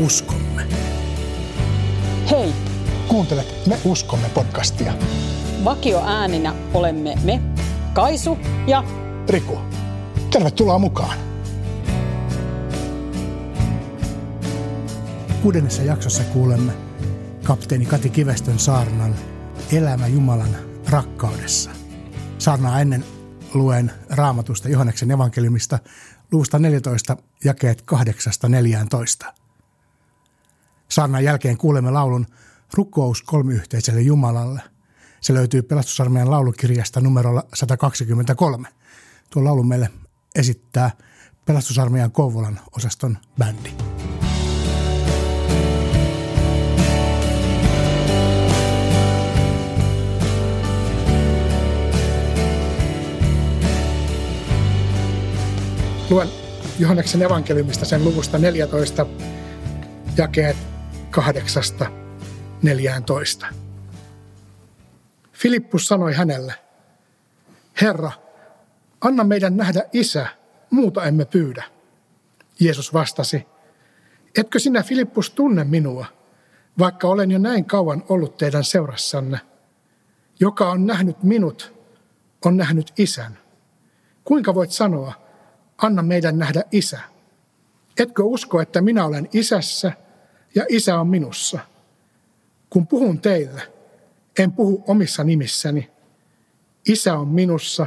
uskomme. Hei, Kuuntelet Me uskomme podcastia. vakio ääninä olemme me, Kaisu ja Riku, tervetuloa mukaan. Kuudennessa jaksossa kuulemme kapteeni Kati Kivestön saarnan Elämä Jumalan rakkaudessa. Saarnaa ennen luen raamatusta Johanneksen evankeliumista luvusta 14 jakeet 8-14. Saarnan jälkeen kuulemme laulun Rukous kolmiyhteiselle Jumalalle. Se löytyy Pelastusarmeijan laulukirjasta numerolla 123. Tuo laulu meille esittää Pelastusarmeijan Kouvolan osaston bändi. Luen Johanneksen evankeliumista sen luvusta 14, jakeet 8-14. Filippus sanoi hänelle, Herra, anna meidän nähdä isä, muuta emme pyydä. Jeesus vastasi, etkö sinä Filippus tunne minua, vaikka olen jo näin kauan ollut teidän seurassanne. Joka on nähnyt minut, on nähnyt isän. Kuinka voit sanoa, anna meidän nähdä isä? Etkö usko, että minä olen isässä ja isä on minussa? Kun puhun teille, en puhu omissa nimissäni. Isä on minussa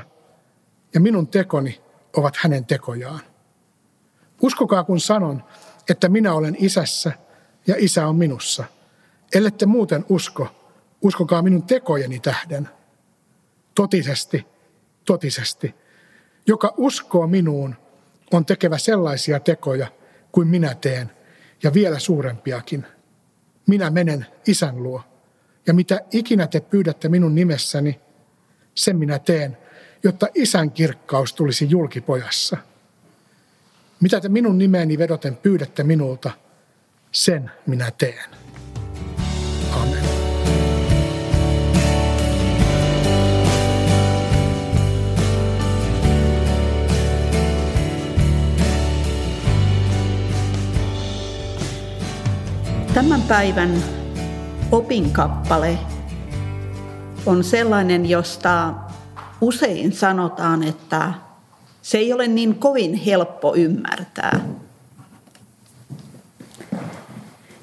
ja minun tekoni ovat hänen tekojaan. Uskokaa, kun sanon, että minä olen isässä ja isä on minussa. Ellette muuten usko, uskokaa minun tekojeni tähden. Totisesti, totisesti. Joka uskoo minuun, on tekevä sellaisia tekoja kuin minä teen, ja vielä suurempiakin. Minä menen isän luo, ja mitä ikinä te pyydätte minun nimessäni, sen minä teen, jotta isän kirkkaus tulisi julkipojassa. Mitä te minun nimeeni vedoten pyydätte minulta, sen minä teen. Tämän päivän opinkappale on sellainen, josta usein sanotaan, että se ei ole niin kovin helppo ymmärtää.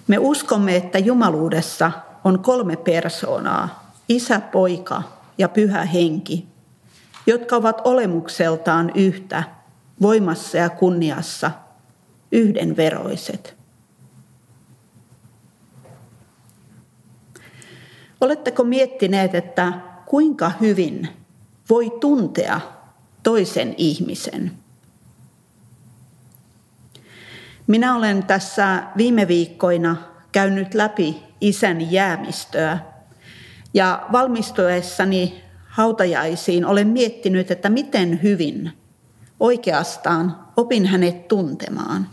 Me uskomme, että jumaluudessa on kolme persoonaa, isä, poika ja pyhä henki, jotka ovat olemukseltaan yhtä, voimassa ja kunniassa, yhdenveroiset. Oletteko miettineet, että kuinka hyvin voi tuntea toisen ihmisen? Minä olen tässä viime viikkoina käynyt läpi isän jäämistöä ja valmistuessani hautajaisiin olen miettinyt, että miten hyvin oikeastaan opin hänet tuntemaan.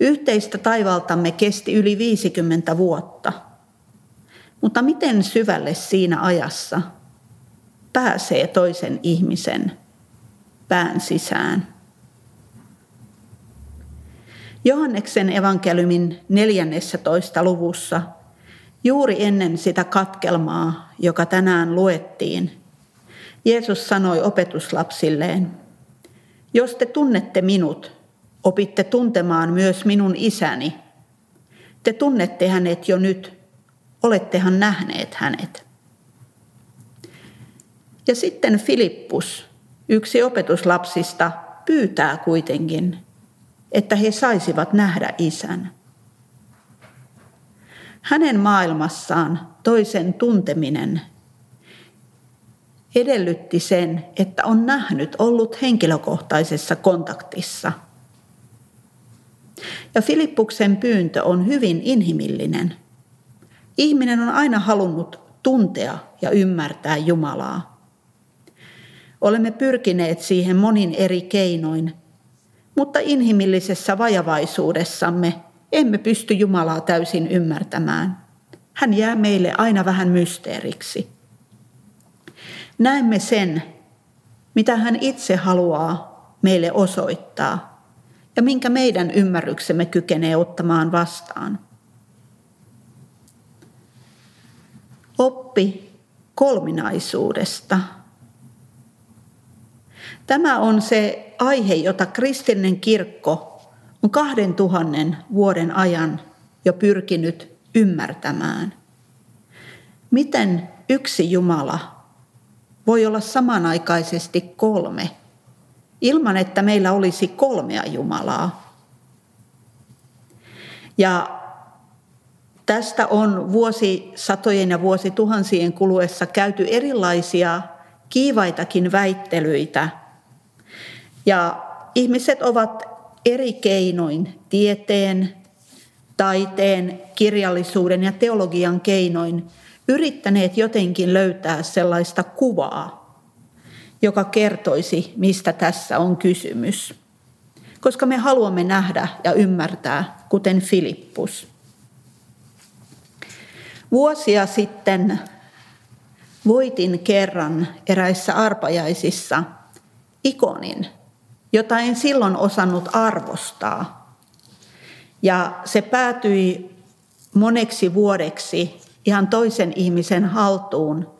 Yhteistä taivaltamme kesti yli 50 vuotta – mutta miten syvälle siinä ajassa pääsee toisen ihmisen pään sisään? Johanneksen evankeliumin 14. luvussa, juuri ennen sitä katkelmaa, joka tänään luettiin, Jeesus sanoi opetuslapsilleen, jos te tunnette minut, opitte tuntemaan myös minun isäni. Te tunnette hänet jo nyt, olettehan nähneet hänet. Ja sitten Filippus, yksi opetuslapsista, pyytää kuitenkin, että he saisivat nähdä isän. Hänen maailmassaan toisen tunteminen edellytti sen, että on nähnyt, ollut henkilökohtaisessa kontaktissa. Ja Filippuksen pyyntö on hyvin inhimillinen – Ihminen on aina halunnut tuntea ja ymmärtää Jumalaa. Olemme pyrkineet siihen monin eri keinoin, mutta inhimillisessä vajavaisuudessamme emme pysty Jumalaa täysin ymmärtämään. Hän jää meille aina vähän mysteeriksi. Näemme sen, mitä hän itse haluaa meille osoittaa, ja minkä meidän ymmärryksemme kykenee ottamaan vastaan. Oppi kolminaisuudesta. Tämä on se aihe, jota kristillinen kirkko on kahden tuhannen vuoden ajan jo pyrkinyt ymmärtämään. Miten yksi Jumala voi olla samanaikaisesti kolme, ilman että meillä olisi kolmea Jumalaa. Ja tästä on vuosisatojen ja vuosituhansien kuluessa käyty erilaisia kiivaitakin väittelyitä. Ja ihmiset ovat eri keinoin, tieteen, taiteen, kirjallisuuden ja teologian keinoin yrittäneet jotenkin löytää sellaista kuvaa, joka kertoisi, mistä tässä on kysymys. Koska me haluamme nähdä ja ymmärtää, kuten Filippus. Vuosia sitten voitin kerran eräissä arpajaisissa ikonin, jota en silloin osannut arvostaa. Ja se päätyi moneksi vuodeksi ihan toisen ihmisen haltuun.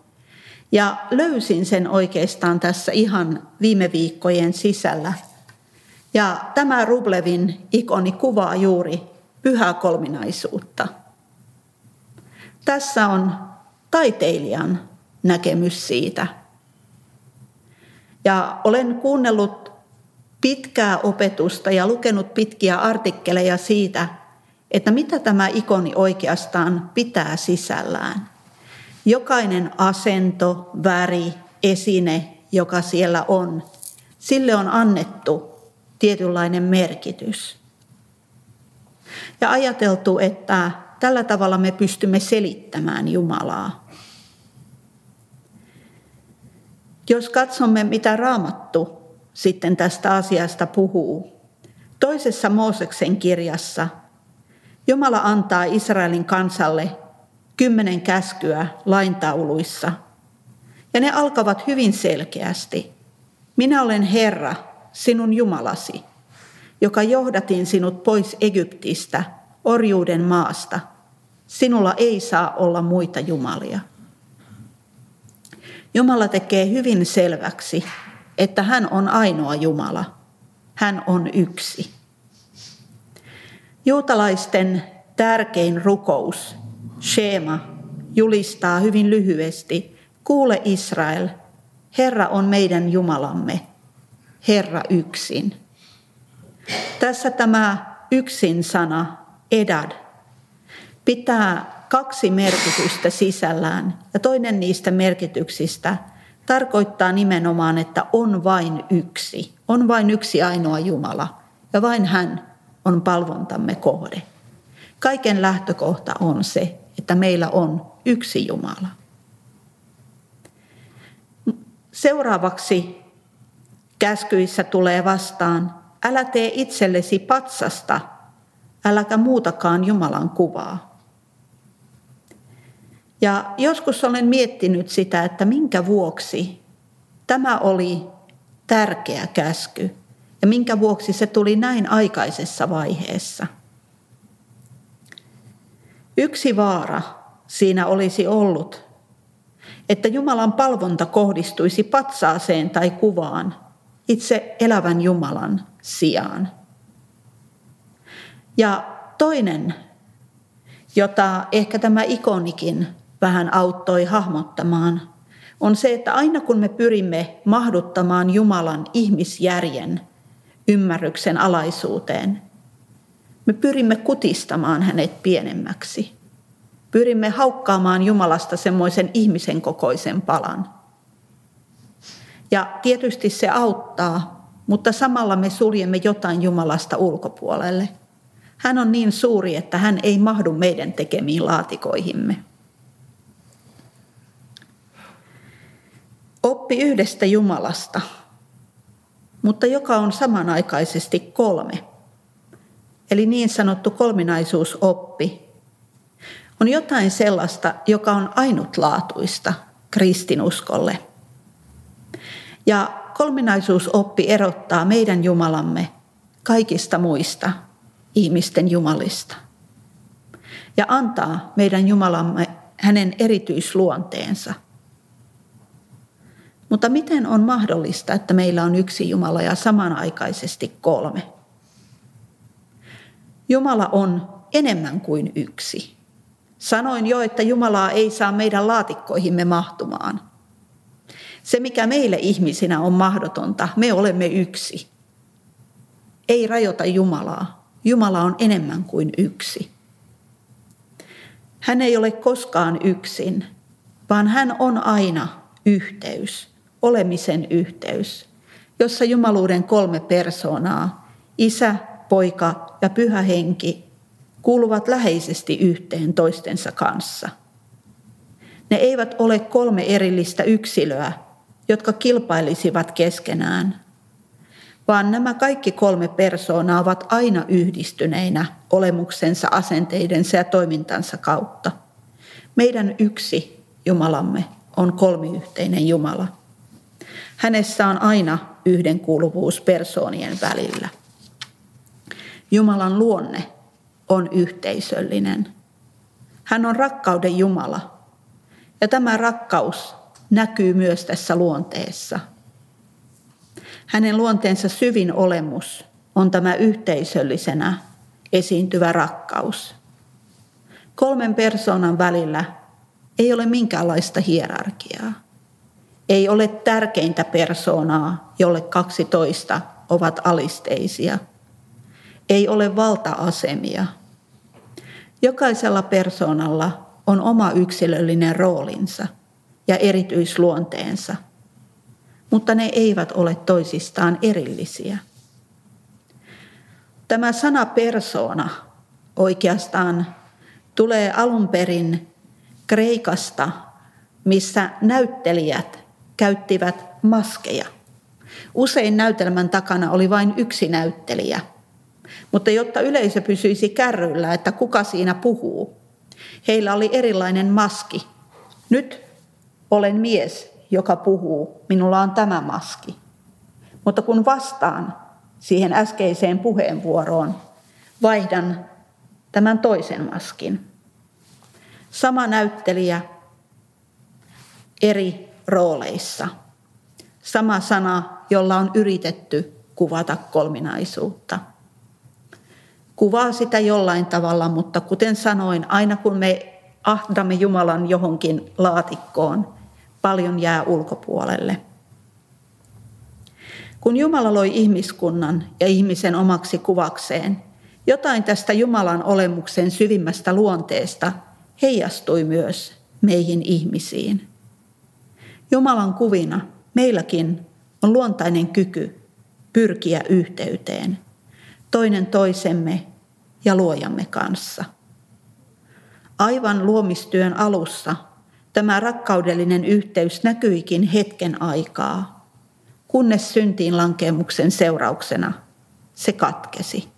Ja löysin sen oikeastaan tässä ihan viime viikkojen sisällä. Ja tämä Rublevin ikoni kuvaa juuri pyhää kolminaisuutta. Tässä on taiteilijan näkemys siitä. Ja olen kuunnellut pitkää opetusta ja lukenut pitkiä artikkeleja siitä, että mitä tämä ikoni oikeastaan pitää sisällään. Jokainen asento, väri, esine, joka siellä on, sille on annettu tietynlainen merkitys. Ja ajateltu, että tällä tavalla me pystymme selittämään Jumalaa. Jos katsomme, mitä Raamattu sitten tästä asiasta puhuu, toisessa Mooseksen kirjassa – Jumala antaa Israelin kansalle kymmenen käskyä laintauluissa. Ja ne alkavat hyvin selkeästi. Minä olen Herra, sinun Jumalasi, joka johdatin sinut pois Egyptistä, orjuuden maasta. Sinulla ei saa olla muita jumalia. Jumala tekee hyvin selväksi, että hän on ainoa Jumala. Hän on yksi. Juutalaisten tärkein rukous, Shema, julistaa hyvin lyhyesti, kuule Israel, Herra on meidän Jumalamme, Herra yksin. Tässä tämä yksin sana, edad, pitää kaksi merkitystä sisällään. Ja toinen niistä merkityksistä tarkoittaa nimenomaan, että on vain yksi. On vain yksi ainoa Jumala. Ja vain hän on palvontamme kohde. Kaiken lähtökohta on se, että meillä on yksi Jumala. Seuraavaksi käskyissä tulee vastaan, älä tee itsellesi patsasta, äläkä muutakaan Jumalan kuvaa. Ja joskus olen miettinyt sitä, että minkä vuoksi tämä oli tärkeä käsky ja minkä vuoksi se tuli näin aikaisessa vaiheessa. Yksi vaara siinä olisi ollut, että Jumalan palvonta kohdistuisi patsaaseen tai kuvaan itse elävän Jumalan sijaan. Ja toinen, jota ehkä tämä ikonikin vähän auttoi hahmottamaan, on se, että aina kun me pyrimme mahduttamaan Jumalan ihmisjärjen ymmärryksen alaisuuteen. Me pyrimme kutistamaan hänet pienemmäksi. Pyrimme haukkaamaan Jumalasta semmoisen ihmisen kokoisen palan. Ja tietysti se auttaa, mutta samalla me suljemme jotain Jumalasta ulkopuolelle. Hän on niin suuri, että hän ei mahdu meidän tekemiin laatikoihimme. Oppi yhdestä Jumalasta mutta joka on samanaikaisesti kolme. Eli niin sanottu kolminaisuusoppi on jotain sellaista, joka on ainutlaatuista kristinuskolle. Ja kolminaisuusoppi erottaa meidän Jumalamme kaikista muista ihmisten jumalista ja antaa meidän Jumalamme hänen erityisluonteensa. Mutta miten on mahdollista, että meillä on yksi Jumala ja samanaikaisesti kolme? Jumala on enemmän kuin yksi. Sanoin jo, että Jumalaa ei saa meidän laatikkoihimme mahtumaan. Se, mikä meille ihmisinä on mahdotonta, me olemme yksi. Ei rajoita Jumalaa. Jumala on enemmän kuin yksi. Hän ei ole koskaan yksin, vaan hän on aina yhteys, olemisen yhteys, jossa jumaluuden kolme persoonaa, isä, poika ja pyhä henki, kuuluvat läheisesti yhteen toistensa kanssa. Ne eivät ole kolme erillistä yksilöä, jotka kilpailisivat keskenään, vaan nämä kaikki kolme persoonaa ovat aina yhdistyneinä olemuksensa, asenteidensa ja toimintansa kautta. Meidän yksi Jumalamme on kolmiyhteinen Jumala. Hänessä on aina yhdenkuuluvuus persoonien välillä. Jumalan luonne on yhteisöllinen. Hän on rakkauden Jumala. Ja tämä rakkaus näkyy myös tässä luonteessa. Hänen luonteensa syvin olemus on tämä yhteisöllisenä esiintyvä rakkaus. Kolmen persoonan välillä ei ole minkäänlaista hierarkiaa. Ei ole tärkeintä persoonaa, jolle 12 ovat alisteisia. Ei ole valta-asemia. Jokaisella persoonalla on oma yksilöllinen roolinsa ja erityisluonteensa, mutta ne eivät ole toisistaan erillisiä. Tämä sana persoona oikeastaan tulee alun perin Kreikasta, missä näyttelijät käyttivät maskeja. Usein näytelmän takana oli vain yksi näyttelijä. Mutta jotta yleisö pysyisi kärryllä, että kuka siinä puhuu, heillä oli erilainen maski. Nyt olen mies, joka puhuu, minulla on tämä maski. Mutta kun vastaan siihen äskeiseen puheenvuoroon, vaihdan tämän toisen maskin. Sama näyttelijä eri rooleissa. Sama sana, jolla on yritetty kuvata kolminaisuutta. Kuvaa sitä jollain tavalla, mutta kuten sanoin, aina kun me ahdamme Jumalan johonkin laatikkoon, paljon jää ulkopuolelle. Kun Jumala loi ihmiskunnan ja ihmisen omaksi kuvakseen, jotain tästä Jumalan olemuksen syvimmästä luonteesta heijastui myös meihin ihmisiin. Jumalan kuvina meilläkin on luontainen kyky pyrkiä yhteyteen toinen toisemme ja luojamme kanssa. Aivan luomistyön alussa tämä rakkaudellinen yhteys näkyikin hetken aikaa, kunnes syntiin lankemuksen seurauksena se katkesi.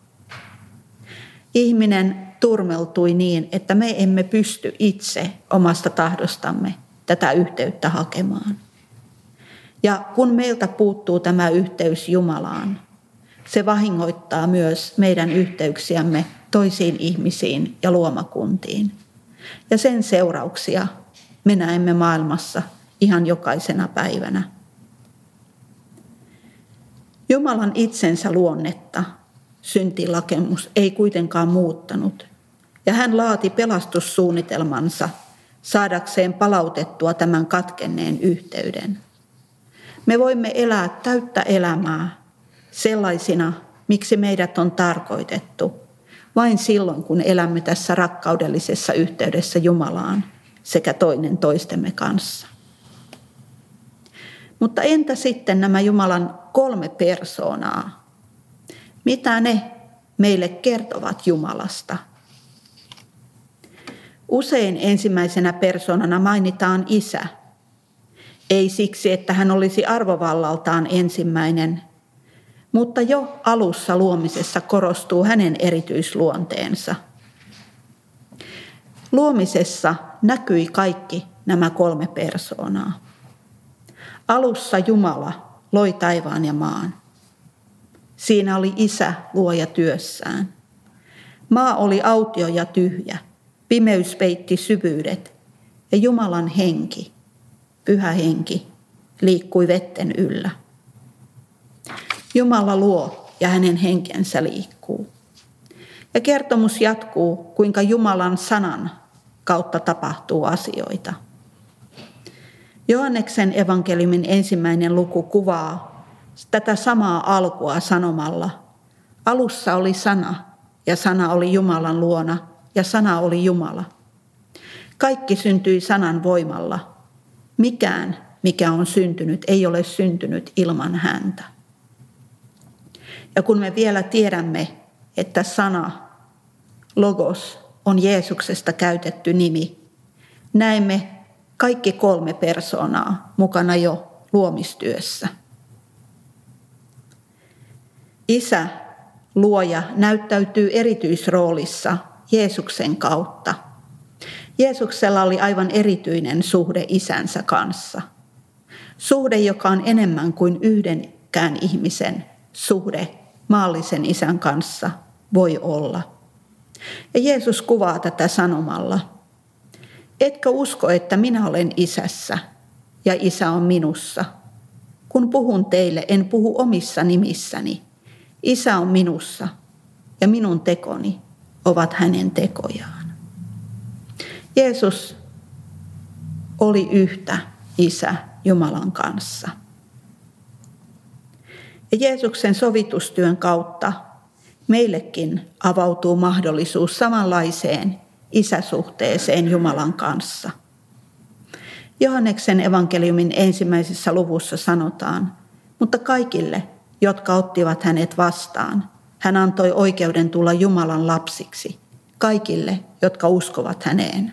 Ihminen turmeltui niin, että me emme pysty itse omasta tahdostamme tätä yhteyttä hakemaan. Ja kun meiltä puuttuu tämä yhteys Jumalaan, se vahingoittaa myös meidän yhteyksiämme toisiin ihmisiin ja luomakuntiin. Ja sen seurauksia me näemme maailmassa ihan jokaisena päivänä. Jumalan itsensä luonnetta syntilakemus ei kuitenkaan muuttanut, ja hän laati pelastussuunnitelmansa saadakseen palautettua tämän katkenneen yhteyden. Me voimme elää täyttä elämää sellaisina, miksi meidät on tarkoitettu, vain silloin kun elämme tässä rakkaudellisessa yhteydessä Jumalaan sekä toinen toistemme kanssa. Mutta entä sitten nämä Jumalan kolme persoonaa? Mitä ne meille kertovat Jumalasta? Usein ensimmäisenä persoonana mainitaan isä. Ei siksi, että hän olisi arvovallaltaan ensimmäinen, mutta jo alussa luomisessa korostuu hänen erityisluonteensa. Luomisessa näkyi kaikki nämä kolme persoonaa. Alussa Jumala loi taivaan ja maan. Siinä oli isä luoja työssään. Maa oli autio ja tyhjä. Pimeys peitti syvyydet ja Jumalan henki, pyhä henki, liikkui vetten yllä. Jumala luo ja hänen henkensä liikkuu. Ja kertomus jatkuu, kuinka Jumalan sanan kautta tapahtuu asioita. Johanneksen evankeliumin ensimmäinen luku kuvaa tätä samaa alkua sanomalla. Alussa oli sana, ja sana oli Jumalan luona, ja sana oli Jumala. Kaikki syntyi sanan voimalla. Mikään, mikä on syntynyt, ei ole syntynyt ilman häntä. Ja kun me vielä tiedämme, että sana, logos, on Jeesuksesta käytetty nimi, näemme kaikki kolme persoonaa mukana jo luomistyössä. Isä, luoja, näyttäytyy erityisroolissa Jeesuksen kautta. Jeesuksella oli aivan erityinen suhde isänsä kanssa. Suhde, joka on enemmän kuin yhdenkään ihmisen suhde maallisen isän kanssa voi olla. Ja Jeesus kuvaa tätä sanomalla. Etkö usko, että minä olen isässä ja isä on minussa? Kun puhun teille, en puhu omissa nimissäni. Isä on minussa ja minun tekoni ovat hänen tekojaan. Jeesus oli yhtä isä Jumalan kanssa. Ja Jeesuksen sovitustyön kautta meillekin avautuu mahdollisuus samanlaiseen isäsuhteeseen Jumalan kanssa. Johanneksen evankeliumin ensimmäisessä luvussa sanotaan, mutta kaikille, jotka ottivat hänet vastaan, hän antoi oikeuden tulla Jumalan lapsiksi, kaikille, jotka uskovat häneen.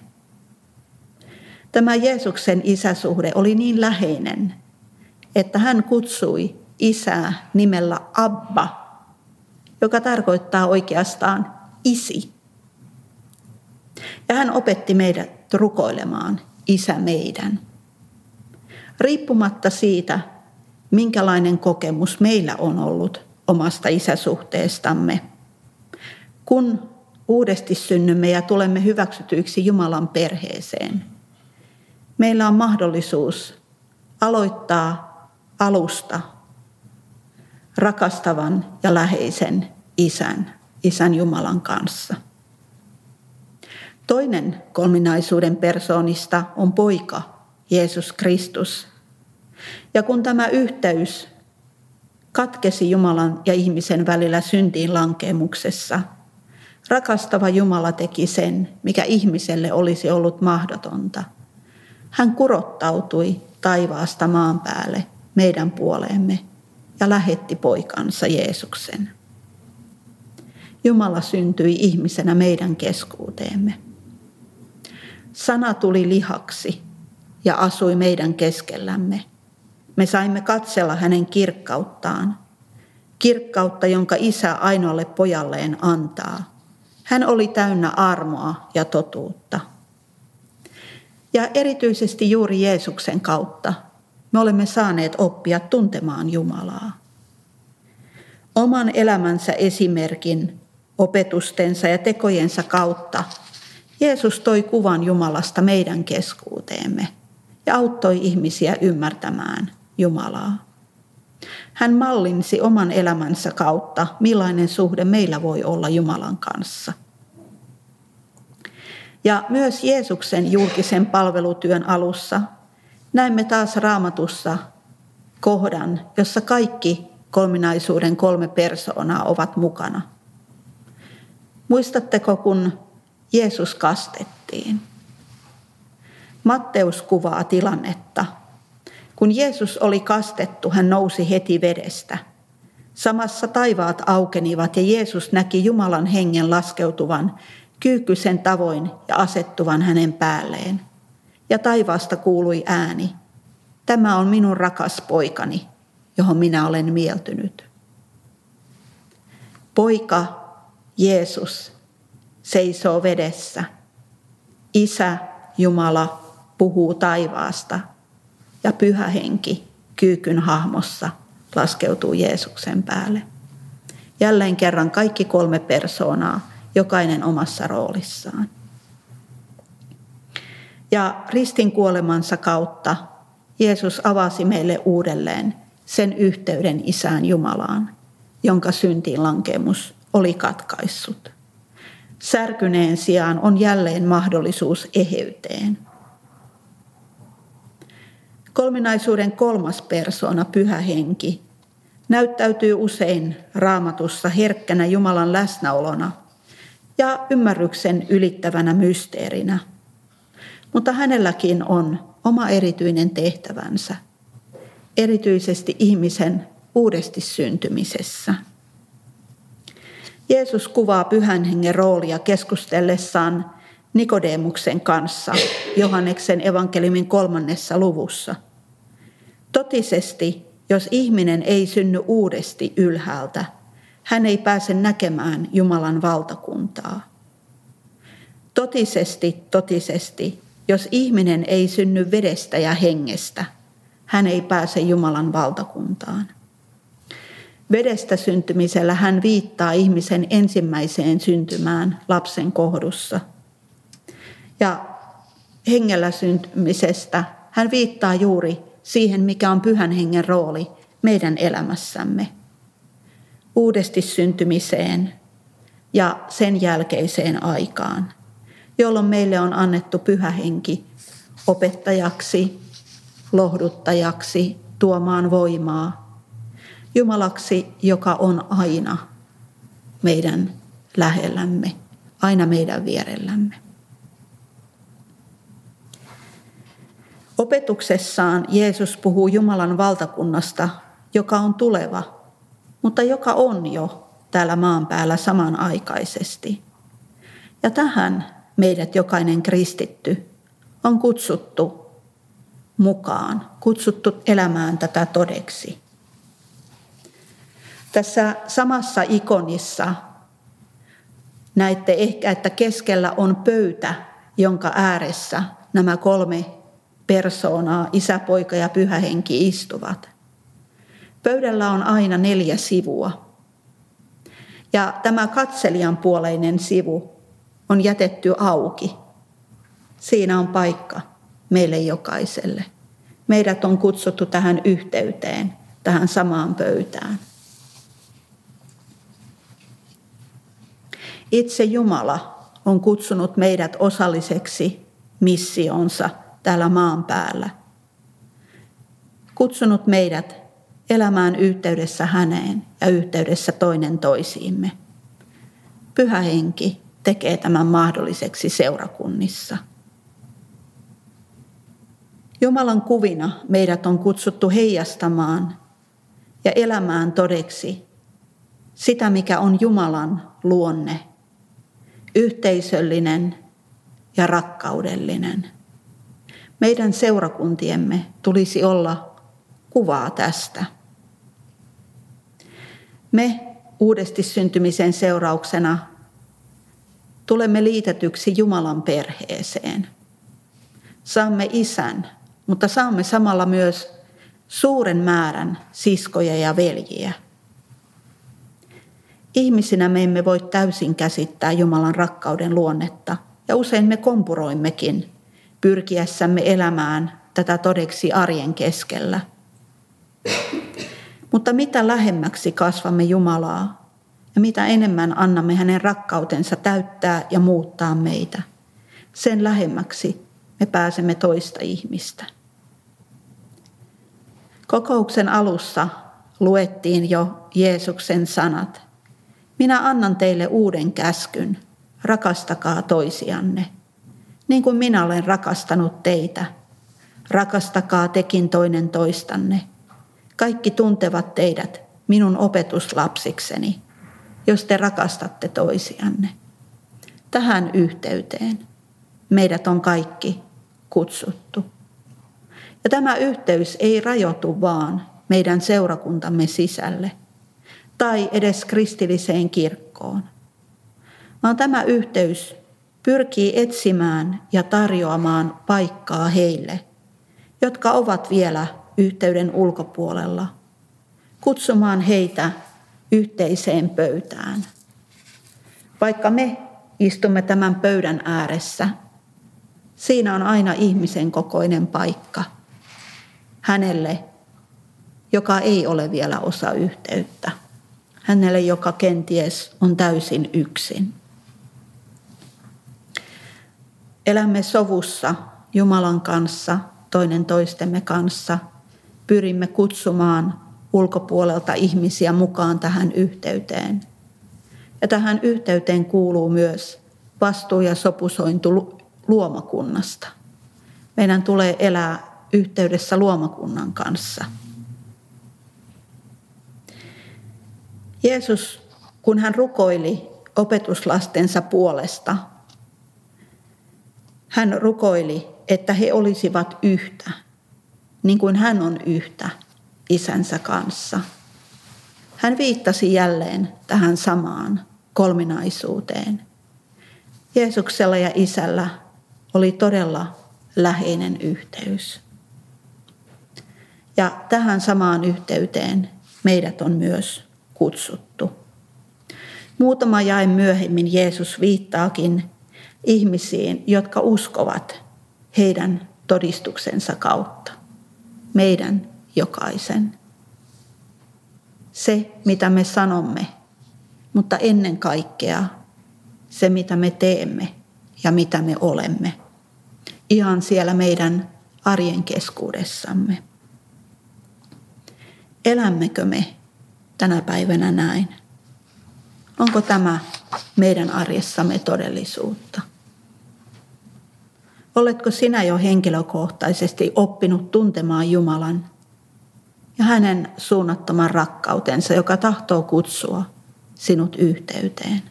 Tämä Jeesuksen isäsuhde oli niin läheinen, että hän kutsui isää nimellä Abba, joka tarkoittaa oikeastaan isi. Ja hän opetti meidät rukoilemaan isä meidän. Riippumatta siitä, minkälainen kokemus meillä on ollut omasta isäsuhteestamme, kun uudesti synnymme ja tulemme hyväksytyiksi Jumalan perheeseen, meillä on mahdollisuus aloittaa alusta rakastavan ja läheisen isän, isän Jumalan kanssa. Toinen kolminaisuuden persoonista on poika, Jeesus Kristus. Ja kun tämä yhteys katkesi Jumalan ja ihmisen välillä syntiin lankemuksessa, rakastava Jumala teki sen, mikä ihmiselle olisi ollut mahdotonta. Hän kurottautui taivaasta maan päälle meidän puoleemme ja lähetti poikansa Jeesuksen. Jumala syntyi ihmisenä meidän keskuuteemme. Sana tuli lihaksi ja asui meidän keskellämme. Me saimme katsella hänen kirkkauttaan, kirkkautta, jonka isä ainoalle pojalleen antaa. Hän oli täynnä armoa ja totuutta. Ja erityisesti juuri Jeesuksen kautta me olemme saaneet oppia tuntemaan Jumalaa. Oman elämänsä esimerkin, opetustensa ja tekojensa kautta Jeesus toi kuvan Jumalasta meidän keskuuteemme ja auttoi ihmisiä ymmärtämään Jumalaa. Hän mallinsi oman elämänsä kautta, millainen suhde meillä voi olla Jumalan kanssa. Ja myös Jeesuksen julkisen palvelutyön alussa näemme taas raamatussa kohdan, jossa kaikki kolminaisuuden kolme persoonaa ovat mukana. Muistatteko, kun Jeesus kastettiin? Matteus kuvaa tilannetta. Kun Jeesus oli kastettu, hän nousi heti vedestä. Samassa taivaat aukenivat ja Jeesus näki Jumalan hengen laskeutuvan kyykkysen tavoin ja asettuvan hänen päälleen – ja taivaasta kuului ääni, tämä on minun rakas poikani, johon minä olen mieltynyt. Poika Jeesus seisoo vedessä. Isä Jumala puhuu taivaasta ja pyhä henki kyykyn hahmossa laskeutuu Jeesuksen päälle. Jälleen kerran kaikki kolme persoonaa, jokainen omassa roolissaan. Ja ristin kuolemansa kautta Jeesus avasi meille uudelleen sen yhteyden Isään Jumalaan, jonka syntiin lankemus oli katkaissut. Särkyneen sijaan on jälleen mahdollisuus eheyteen. Kolminaisuuden kolmas persoona, pyhä henki, näyttäytyy usein raamatussa herkkänä Jumalan läsnäolona ja ymmärryksen ylittävänä mysteerinä. Mutta hänelläkin on oma erityinen tehtävänsä, erityisesti ihmisen uudesti syntymisessä. Jeesus kuvaa pyhän hengen roolia keskustellessaan Nikodemuksen kanssa Johanneksen evankeliumin kolmannessa luvussa. Totisesti, jos ihminen ei synny uudesti ylhäältä, hän ei pääse näkemään Jumalan valtakuntaa. Totisesti, totisesti, jos ihminen ei synny vedestä ja hengestä, hän ei pääse Jumalan valtakuntaan. Vedestä syntymisellä hän viittaa ihmisen ensimmäiseen syntymään lapsen kohdussa. Ja hengellä syntymisestä hän viittaa juuri siihen, mikä on pyhän hengen rooli meidän elämässämme. Uudesti syntymiseen ja sen jälkeiseen aikaan, jolloin meille on annettu pyhä henki opettajaksi, lohduttajaksi, tuomaan voimaa, Jumalaksi, joka on aina meidän lähellämme, aina meidän vierellämme. Opetuksessaan Jeesus puhuu Jumalan valtakunnasta, joka on tuleva, mutta joka on jo täällä maan päällä samanaikaisesti. Ja tähän meidät jokainen kristitty on kutsuttu mukaan, kutsuttu elämään tätä todeksi. Tässä samassa ikonissa näette ehkä, että keskellä on pöytä, jonka ääressä nämä kolme persoonaa, isä, poika ja pyhä henki istuvat. Pöydällä on aina neljä sivua. Ja tämä katselijan puoleinen sivu on jätetty auki. Siinä on paikka meille jokaiselle. Meidät on kutsuttu tähän yhteyteen, tähän samaan pöytään. Itse Jumala on kutsunut meidät osalliseksi missionsa täällä maan päällä. Kutsunut meidät elämään yhteydessä häneen ja yhteydessä toinen toisiimme. Pyhä henki tekee tämän mahdolliseksi seurakunnissa. Jumalan kuvina meidät on kutsuttu heijastamaan ja elämään todeksi sitä, mikä on Jumalan luonne, yhteisöllinen ja rakkaudellinen. Meidän seurakuntiemme tulisi olla kuvaa tästä. Me uudesti syntymisen seurauksena tulemme liitetyksi Jumalan perheeseen. Saamme isän, mutta saamme samalla myös suuren määrän siskoja ja veljiä. Ihmisinä me emme voi täysin käsittää Jumalan rakkauden luonnetta, ja usein me kompuroimmekin pyrkiessämme elämään tätä todeksi arjen keskellä. Mutta mitä lähemmäksi kasvamme Jumalaa ja mitä enemmän annamme hänen rakkautensa täyttää ja muuttaa meitä, sen lähemmäksi me pääsemme toista ihmistä. Kokouksen alussa luettiin jo Jeesuksen sanat. Minä annan teille uuden käskyn, rakastakaa toisianne. Niin kuin minä olen rakastanut teitä, rakastakaa tekin toinen toistanne. Kaikki tuntevat teidät minun opetuslapsikseni, jos te rakastatte toisianne. Tähän yhteyteen meidät on kaikki kutsuttu. Ja tämä yhteys ei rajoitu vaan meidän seurakuntamme sisälle tai edes kristilliseen kirkkoon, vaan tämä yhteys pyrkii etsimään ja tarjoamaan paikkaa heille, jotka ovat vielä yhteyden ulkopuolella, kutsumaan heitä yhteiseen pöytään. Vaikka me istumme tämän pöydän ääressä, siinä on aina ihmisen kokoinen paikka hänelle, joka ei ole vielä osa yhteyttä. Hänelle, joka kenties on täysin yksin. Elämme sovussa Jumalan kanssa, toinen toistemme kanssa. Pyrimme kutsumaan ulkopuolelta ihmisiä mukaan tähän yhteyteen. Ja tähän yhteyteen kuuluu myös vastuu ja sopusointu luomakunnasta. Meidän tulee elää yhteydessä luomakunnan kanssa. Jeesus, kun hän rukoili opetuslastensa puolesta, hän rukoili, että he olisivat yhtä, niin kuin hän on yhtä isänsä kanssa. Hän viittasi jälleen tähän samaan kolminaisuuteen. Jeesuksella ja isällä oli todella läheinen yhteys. Ja tähän samaan yhteyteen meidät on myös kutsuttu. Muutama jae myöhemmin Jeesus viittaakin ihmisiin, jotka uskovat heidän todistuksensa kautta. Meidän jokaisen. Se, mitä me sanomme, mutta ennen kaikkea se, mitä me teemme ja mitä me olemme. Ihan siellä meidän arjen keskuudessamme. Elämmekö me tänä päivänä näin? Onko tämä meidän arjessamme todellisuutta? Oletko sinä jo henkilökohtaisesti oppinut tuntemaan Jumalan ja hänen suunnattoman rakkautensa, joka tahtoo kutsua sinut yhteyteen?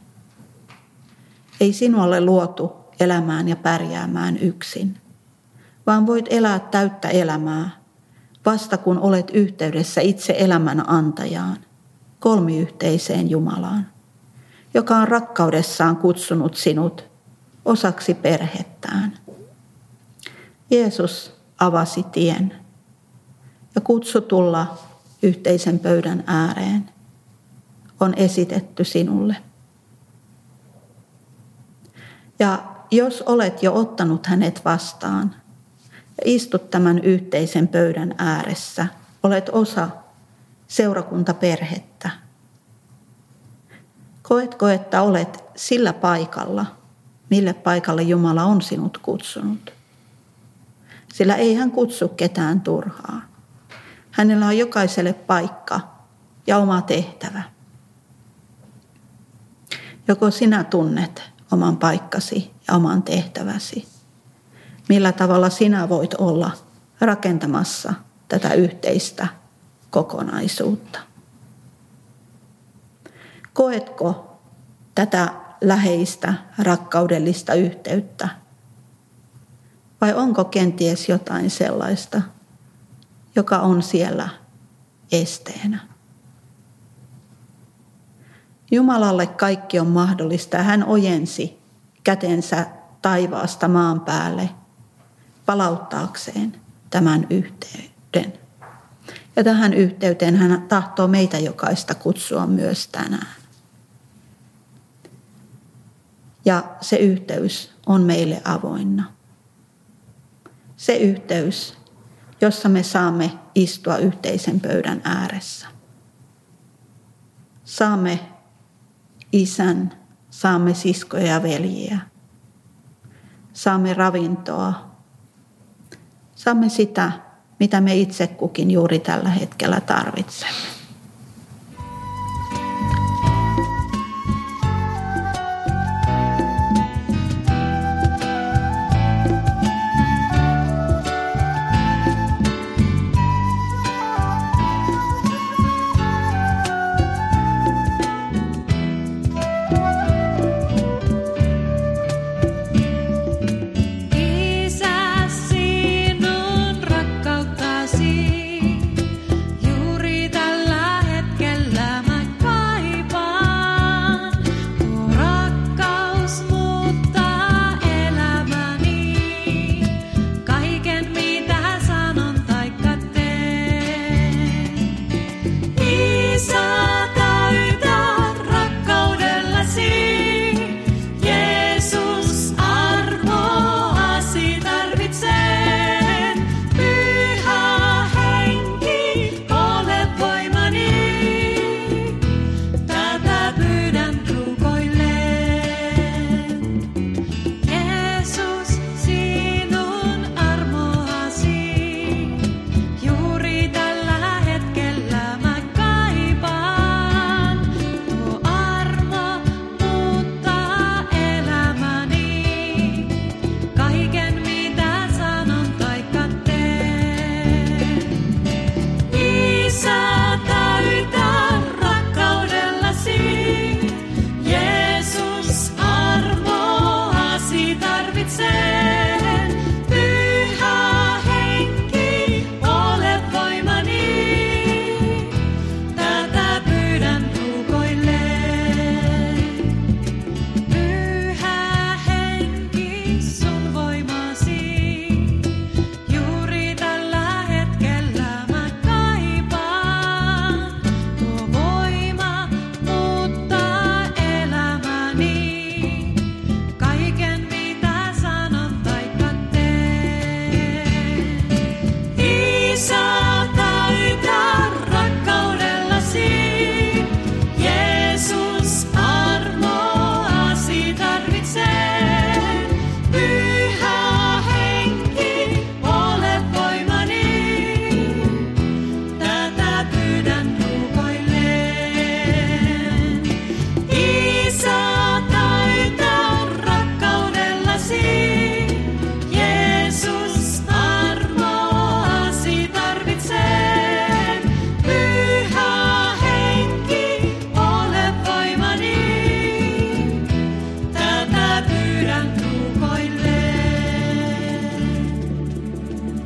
Ei sinua ole luotu elämään ja pärjäämään yksin, vaan voit elää täyttä elämää vasta kun olet yhteydessä itse elämän antajaan, kolmiyhteiseen Jumalaan, joka on rakkaudessaan kutsunut sinut osaksi perhettään. Jeesus avasi tien ja kutsu tulla yhteisen pöydän ääreen on esitetty sinulle. Ja jos olet jo ottanut hänet vastaan ja istut tämän yhteisen pöydän ääressä, olet osa seurakuntaperhettä. Koetko, että olet sillä paikalla, mille paikalle Jumala on sinut kutsunut? Sillä ei hän kutsu ketään turhaa. Hänellä on jokaiselle paikka ja oma tehtävä. Joko sinä tunnet oman paikkasi ja oman tehtäväsi? Millä tavalla sinä voit olla rakentamassa tätä yhteistä kokonaisuutta? Koetko tätä läheistä rakkaudellista yhteyttä vai onko kenties jotain sellaista, joka on siellä esteenä? Jumalalle kaikki on mahdollista hän ojensi kätensä taivaasta maan päälle palauttaakseen tämän yhteyden. Ja tähän yhteyteen hän tahtoo meitä jokaista kutsua myös tänään. Ja se yhteys on meille avoinna se yhteys, jossa me saamme istua yhteisen pöydän ääressä. Saamme isän, saamme siskoja ja veljiä. Saamme ravintoa. Saamme sitä, mitä me itse kukin juuri tällä hetkellä tarvitsemme.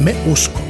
Me uskomme.